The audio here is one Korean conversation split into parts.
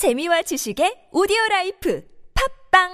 재미와 지식의 오디오 라이프 팟빵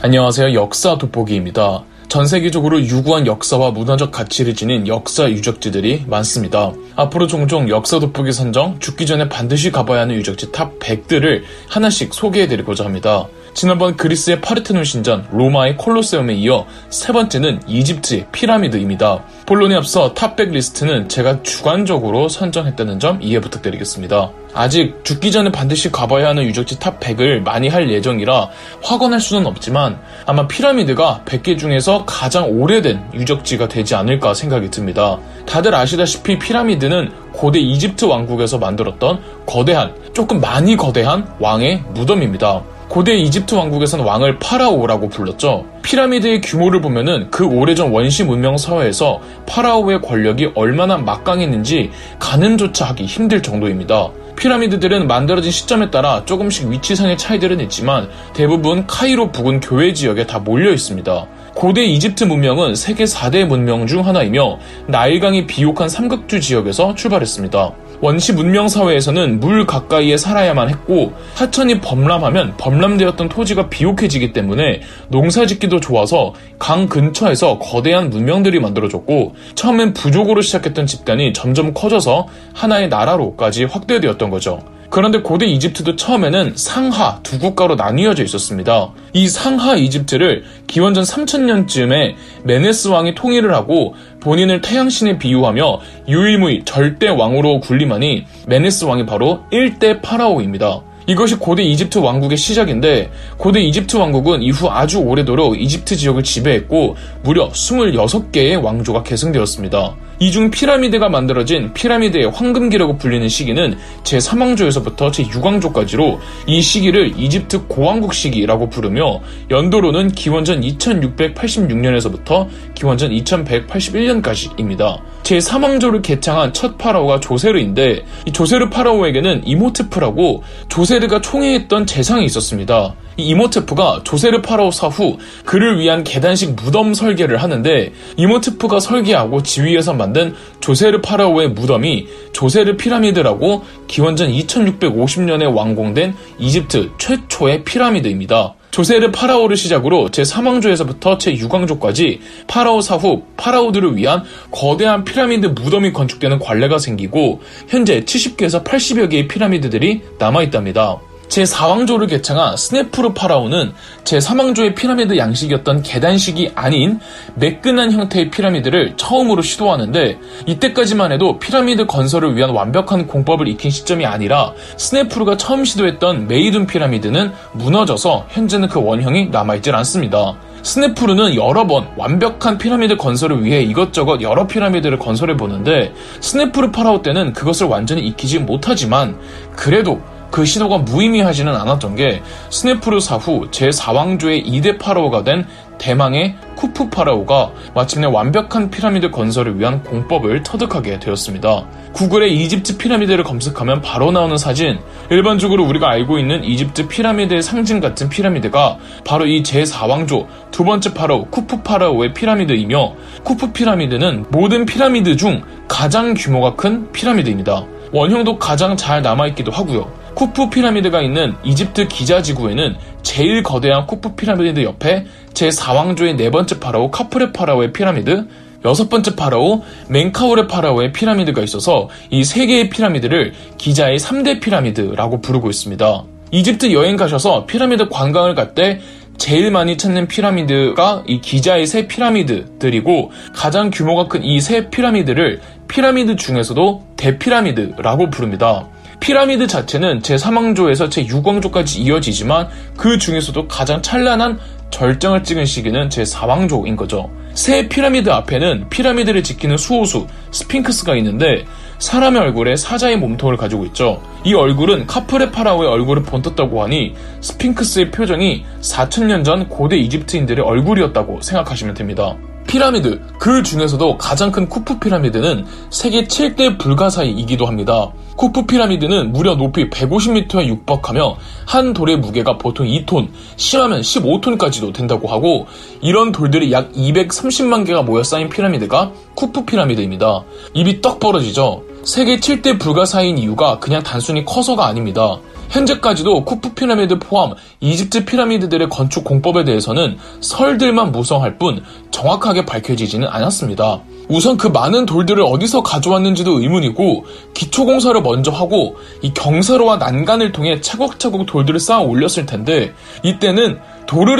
안녕하세요. 역사 돋보기입니다. 전 세계적으로 유구한 역사와 문화적 가치를 지닌 역사 유적지들이 많습니다. 앞으로 종종 역사 돋보기 선정, 죽기 전에 반드시 가봐야 하는 유적지 top 100들을 하나씩 소개해드리고자 합니다. 지난번 그리스의 파르테논 신전, 로마의 콜로세움에 이어 세 번째는 이집트의 피라미드입니다. 본론에 앞서 top 100 리스트는 제가 주관적으로 선정했다는 점 이해 부탁드리겠습니다. 아직 죽기 전에 반드시 가봐야 하는 유적지 top 100을 많이 할 예정이라 확언할 수는 없지만 아마 피라미드가 100개 중에서 가장 오래된 유적지가 되지 않을까 생각이 듭니다. 다들 아시다시피 피라미드는 고대 이집트 왕국에서 만들었던 거대한, 조금 많이 거대한 왕의 무덤입니다. 고대 이집트 왕국에서는 왕을 파라오라고 불렀죠. 피라미드의 규모를 보면은 그 오래전 원시 문명 사회에서 파라오의 권력이 얼마나 막강했는지 가늠조차 하기 힘들 정도입니다. 피라미드들은 만들어진 시점에 따라 조금씩 위치상의 차이들은 있지만 대부분 카이로 부근 교외 지역에 다 몰려 있습니다. 고대 이집트 문명은 세계 4대 문명 중 하나이며 나일강이 비옥한 삼각주 지역에서 출발했습니다. 원시 문명 사회에서는 물 가까이에 살아야만 했고 하천이 범람하면 범람되었던 토지가 비옥해지기 때문에 농사 짓기도 좋아서 강 근처에서 거대한 문명들이 만들어졌고 처음엔 부족으로 시작했던 집단이 점점 커져서 하나의 나라로까지 확대되었던 거죠. 그런데 고대 이집트도 처음에는 상하 두 국가로 나뉘어져 있었습니다. 이 상하 이집트를 기원전 3000년쯤에 메네스 왕이 통일을 하고 본인을 태양신에 비유하며 유일무이 절대 왕으로 군림하니 메네스 왕이 바로 1대 파라오입니다. 이것이 고대 이집트 왕국의 시작인데 고대 이집트 왕국은 이후 아주 오래도록 이집트 지역을 지배했고 무려 26개의 왕조가 계승되었습니다. 이중 피라미드가 만들어진 피라미드의 황금기라고 불리는 시기는 제3왕조에서부터 제6왕조까지로 이 시기를 이집트 고왕국 시기라고 부르며 연도로는 기원전 2686년에서부터 기원전 2181년까지입니다. 제3왕조를 개창한 첫 파라오가 조세르인데 이 조세르 파라오에게는 이모테프라고 조세르가 총애했던 재상이 있었습니다. 이 이모테프가 조세르 파라오 사후 그를 위한 계단식 무덤 설계를 하는데 이모테프가 설계하고 지휘해서 만든 조세르 파라오의 무덤이 조세르 피라미드라고 기원전 2650년에 완공된 이집트 최초의 피라미드입니다. 조세르 파라오를 시작으로 제3왕조에서부터 제6왕조까지 파라오 사후 파라오들을 위한 거대한 피라미드 무덤이 건축되는 관례가 생기고 현재 70개에서 80여 개의 피라미드들이 남아있답니다. 제4왕조를 개창한 스네프르 파라오는 제3왕조의 피라미드 양식이었던 계단식이 아닌 매끈한 형태의 피라미드를 처음으로 시도하는데 이때까지만 해도 피라미드 건설을 위한 완벽한 공법을 익힌 시점이 아니라 스네프르가 처음 시도했던 메이둠 피라미드는 무너져서 현재는 그 원형이 남아있질 않습니다. 스네프르는 여러 번 완벽한 피라미드 건설을 위해 이것저것 여러 피라미드를 건설해 보는데 스네프르 파라오 때는 그것을 완전히 익히지 못하지만 그래도 그 시도가 무의미하지는 않았던 게 스네프르 사후 제4왕조의 2대 파라오가 된 대망의 쿠프 파라오가 마침내 완벽한 피라미드 건설을 위한 공법을 터득하게 되었습니다. 구글에 이집트 피라미드를 검색하면 바로 나오는 사진, 일반적으로 우리가 알고 있는 이집트 피라미드의 상징 같은 피라미드가 바로 이 제4왕조 두 번째 파라오 쿠프 파라오의 피라미드이며 쿠프 피라미드는 모든 피라미드 중 가장 규모가 큰 피라미드입니다. 원형도 가장 잘 남아있기도 하고요. 쿠프 피라미드가 있는 이집트 기자 지구에는 제일 거대한 쿠프 피라미드 옆에 제4왕조의 네 번째 파라오 카프레 파라오의 피라미드, 여섯 번째 파라오 멘카우레 파라오의 피라미드가 있어서 이 세 개의 피라미드를 기자의 3대 피라미드라고 부르고 있습니다. 이집트 여행 가셔서 피라미드 관광을 갈 때 제일 많이 찾는 피라미드가 이 기자의 세 피라미드들이고 가장 규모가 큰 이 세 피라미드를 피라미드 중에서도 대피라미드라고 부릅니다. 피라미드 자체는 제3왕조에서 제6왕조까지 이어지지만 그 중에서도 가장 찬란한 절정을 찍은 시기는 제4왕조인 거죠. 세 피라미드 앞에는 피라미드를 지키는 수호수 스핑크스가 있는데 사람의 얼굴에 사자의 몸통을 가지고 있죠. 이 얼굴은 카프레 파라오의 얼굴을 본떴다고 하니 스핑크스의 표정이 4천년 전 고대 이집트인들의 얼굴이었다고 생각하시면 됩니다. 피라미드, 그 중에서도 가장 큰 쿠프 피라미드는 세계 7대 불가사의이기도 합니다. 쿠프 피라미드는 무려 높이 150m에 육박하며 한 돌의 무게가 보통 2톤, 심하면 15톤까지도 된다고 하고 이런 돌들이 약 230만 개가 모여 쌓인 피라미드가 쿠프 피라미드입니다. 입이 떡 벌어지죠. 세계 7대 불가사의인 이유가 그냥 단순히 커서가 아닙니다. 현재까지도 쿠프 피라미드 포함 이집트 피라미드들의 건축 공법에 대해서는 설들만 무성할 뿐 정확하게 밝혀지지는 않았습니다. 우선 그 많은 돌들을 어디서 가져왔는지도 의문이고 기초 공사를 먼저 하고 이 경사로와 난간을 통해 차곡차곡 돌들을 쌓아 올렸을 텐데 이때는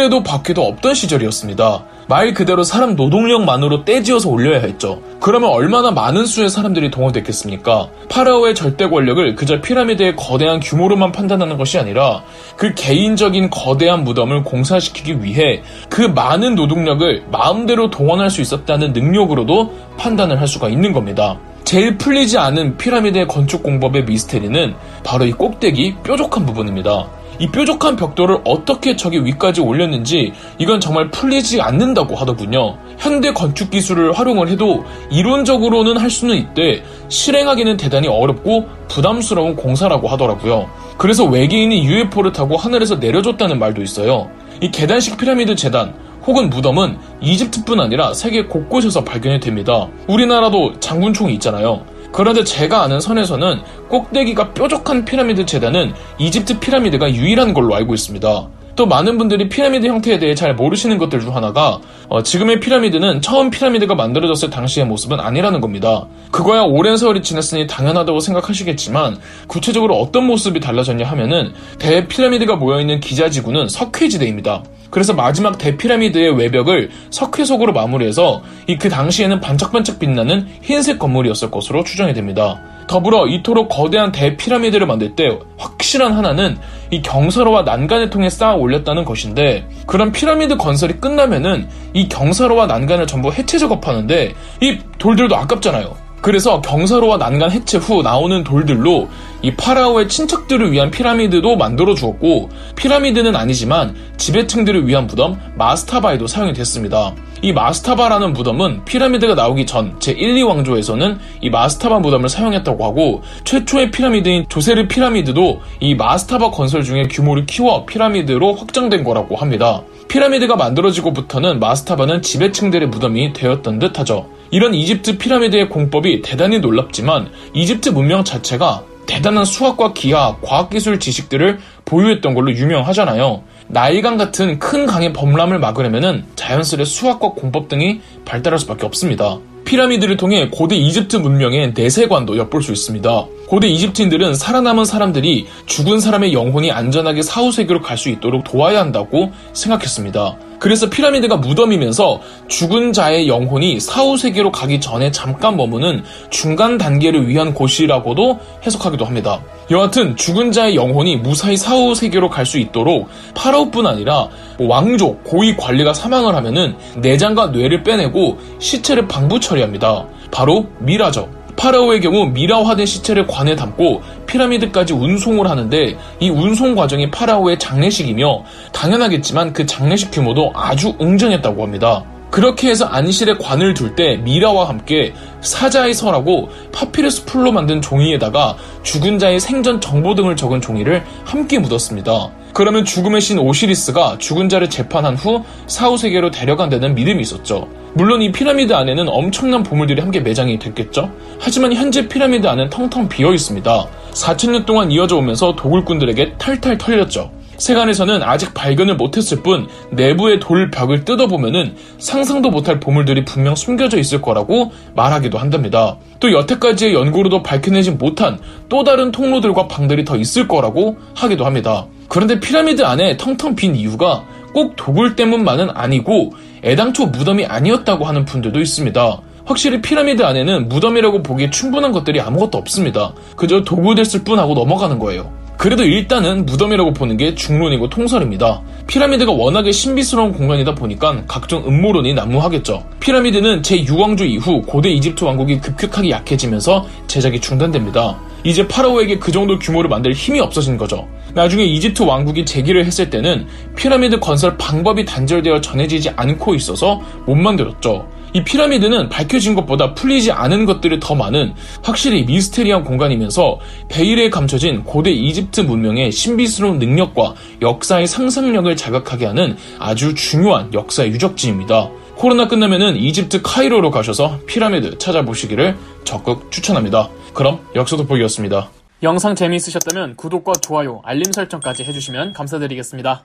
해도 바퀴도 없던 시절이었습니다. 말 그대로 사람 노동력만으로 떼지어서 올려야 했죠. 그러면 얼마나 많은 수의 사람들이 동원됐겠습니까? 파라오의 절대 권력을 그저 피라미드의 거대한 규모로만 판단하는 것이 아니라 그 개인적인 거대한 무덤을 공사시키기 위해 그 많은 노동력을 마음대로 동원할 수 있었다는 능력으로도 판단을 할 수가 있는 겁니다. 제일 풀리지 않은 피라미드의 건축 공법의 미스테리는 바로 이 꼭대기 뾰족한 부분입니다. 이 뾰족한 벽돌을 어떻게 저기 위까지 올렸는지 이건 정말 풀리지 않는다고 하더군요. 현대 건축 기술을 활용을 해도 이론적으로는 할 수는 있대 실행하기는 대단히 어렵고 부담스러운 공사라고 하더라고요. 그래서 외계인이 UFO를 타고 하늘에서 내려줬다는 말도 있어요. 이 계단식 피라미드 제단 혹은 무덤은 이집트뿐 아니라 세계 곳곳에서 발견이 됩니다. 우리나라도 장군총이 있잖아요. 그런데 제가 아는 선에서는 꼭대기가 뾰족한 피라미드 제단은 이집트 피라미드가 유일한 걸로 알고 있습니다. 또 많은 분들이 피라미드 형태에 대해 잘 모르시는 것들 중 하나가 어, 지금의 피라미드는 처음 피라미드가 만들어졌을 당시의 모습은 아니라는 겁니다. 그거야 오랜 세월이 지났으니 당연하다고 생각하시겠지만 구체적으로 어떤 모습이 달라졌냐 하면은 대피라미드가 모여있는 기자지구는 석회지대입니다. 그래서 마지막 대피라미드의 외벽을 석회석으로 마무리해서 이 그 당시에는 반짝반짝 빛나는 흰색 건물이었을 것으로 추정이 됩니다. 더불어 이토록 거대한 대피라미드를 만들 때 확실한 하나는 이 경사로와 난간을 통해 쌓아 올렸다는 것인데 그런 피라미드 건설이 끝나면은 이 경사로와 난간을 전부 해체 작업하는데 이 돌들도 아깝잖아요. 그래서 경사로와 난간 해체 후 나오는 돌들로 이 파라오의 친척들을 위한 피라미드도 만들어 주었고 피라미드는 아니지만 지배층들을 위한 무덤 마스타바에도 사용이 됐습니다. 이 마스타바라는 무덤은 피라미드가 나오기 전 제1, 2왕조에서는 이 마스타바 무덤을 사용했다고 하고 최초의 피라미드인 조세르 피라미드도 이 마스타바 건설 중에 규모를 키워 피라미드로 확장된 거라고 합니다. 피라미드가 만들어지고부터는 마스타바는 지배층들의 무덤이 되었던 듯 하죠. 이런 이집트 피라미드의 공법이 대단히 놀랍지만 이집트 문명 자체가 대단한 수학과 기하, 과학기술 지식들을 보유했던 걸로 유명하잖아요. 나일강 같은 큰 강의 범람을 막으려면 자연스레 수학과 공법 등이 발달할 수밖에 없습니다. 피라미드를 통해 고대 이집트 문명의 내세관도 엿볼 수 있습니다. 고대 이집트인들은 살아남은 사람들이 죽은 사람의 영혼이 안전하게 사후세계로 갈 수 있도록 도와야 한다고 생각했습니다. 그래서 피라미드가 무덤이면서 죽은 자의 영혼이 사후세계로 가기 전에 잠깐 머무는 중간 단계를 위한 곳이라고도 해석하기도 합니다. 여하튼 죽은 자의 영혼이 무사히 사후세계로 갈 수 있도록 파라오뿐 아니라 왕족, 고위 관리가 사망을 하면은 내장과 뇌를 빼내고 시체를 방부 처리합니다. 바로 미라죠. 파라오의 경우 미라화된 시체를 관에 담고 피라미드까지 운송을 하는데 이 운송 과정이 파라오의 장례식이며 당연하겠지만 그 장례식 규모도 아주 웅장했다고 합니다. 그렇게 해서 안실에 관을 둘 때 미라와 함께 사자의 서라고 파피루스 풀로 만든 종이에다가 죽은 자의 생전 정보 등을 적은 종이를 함께 묻었습니다. 그러면 죽음의 신 오시리스가 죽은 자를 재판한 후 사후 세계로 데려간다는 믿음이 있었죠. 물론 이 피라미드 안에는 엄청난 보물들이 함께 매장이 됐겠죠? 하지만 현재 피라미드 안은 텅텅 비어 있습니다. 4천년 동안 이어져 오면서 도굴꾼들에게 탈탈 털렸죠. 세간에서는 아직 발견을 못했을 뿐 내부의 돌 벽을 뜯어보면은 상상도 못할 보물들이 분명 숨겨져 있을 거라고 말하기도 한답니다. 또 여태까지의 연구로도 밝혀내지 못한 또 다른 통로들과 방들이 더 있을 거라고 하기도 합니다. 그런데 피라미드 안에 텅텅 빈 이유가 꼭 도굴 때문만은 아니고 애당초 무덤이 아니었다고 하는 분들도 있습니다. 확실히 피라미드 안에는 무덤이라고 보기에 충분한 것들이 아무것도 없습니다. 그저 도굴됐을 뿐 하고 넘어가는 거예요. 그래도 일단은 무덤이라고 보는 게 중론이고 통설입니다. 피라미드가 워낙에 신비스러운 공간이다 보니까 각종 음모론이 난무하겠죠. 피라미드는 제6왕조 이후 고대 이집트 왕국이 급격하게 약해지면서 제작이 중단됩니다. 이제 파라오에게 그 정도 규모를 만들 힘이 없어진 거죠. 나중에 이집트 왕국이 재기를 했을 때는 피라미드 건설 방법이 단절되어 전해지지 않고 있어서 못 만들었죠. 이 피라미드는 밝혀진 것보다 풀리지 않은 것들이 더 많은 확실히 미스테리한 공간이면서 베일에 감춰진 고대 이집트 문명의 신비스러운 능력과 역사의 상상력을 자극하게 하는 아주 중요한 역사 유적지입니다. 코로나 끝나면은 이집트 카이로로 가셔서 피라미드 찾아보시기를 적극 추천합니다. 그럼 역사 돋보기였습니다. 영상 재미있으셨다면 구독과 좋아요, 알림 설정까지 해주시면 감사드리겠습니다.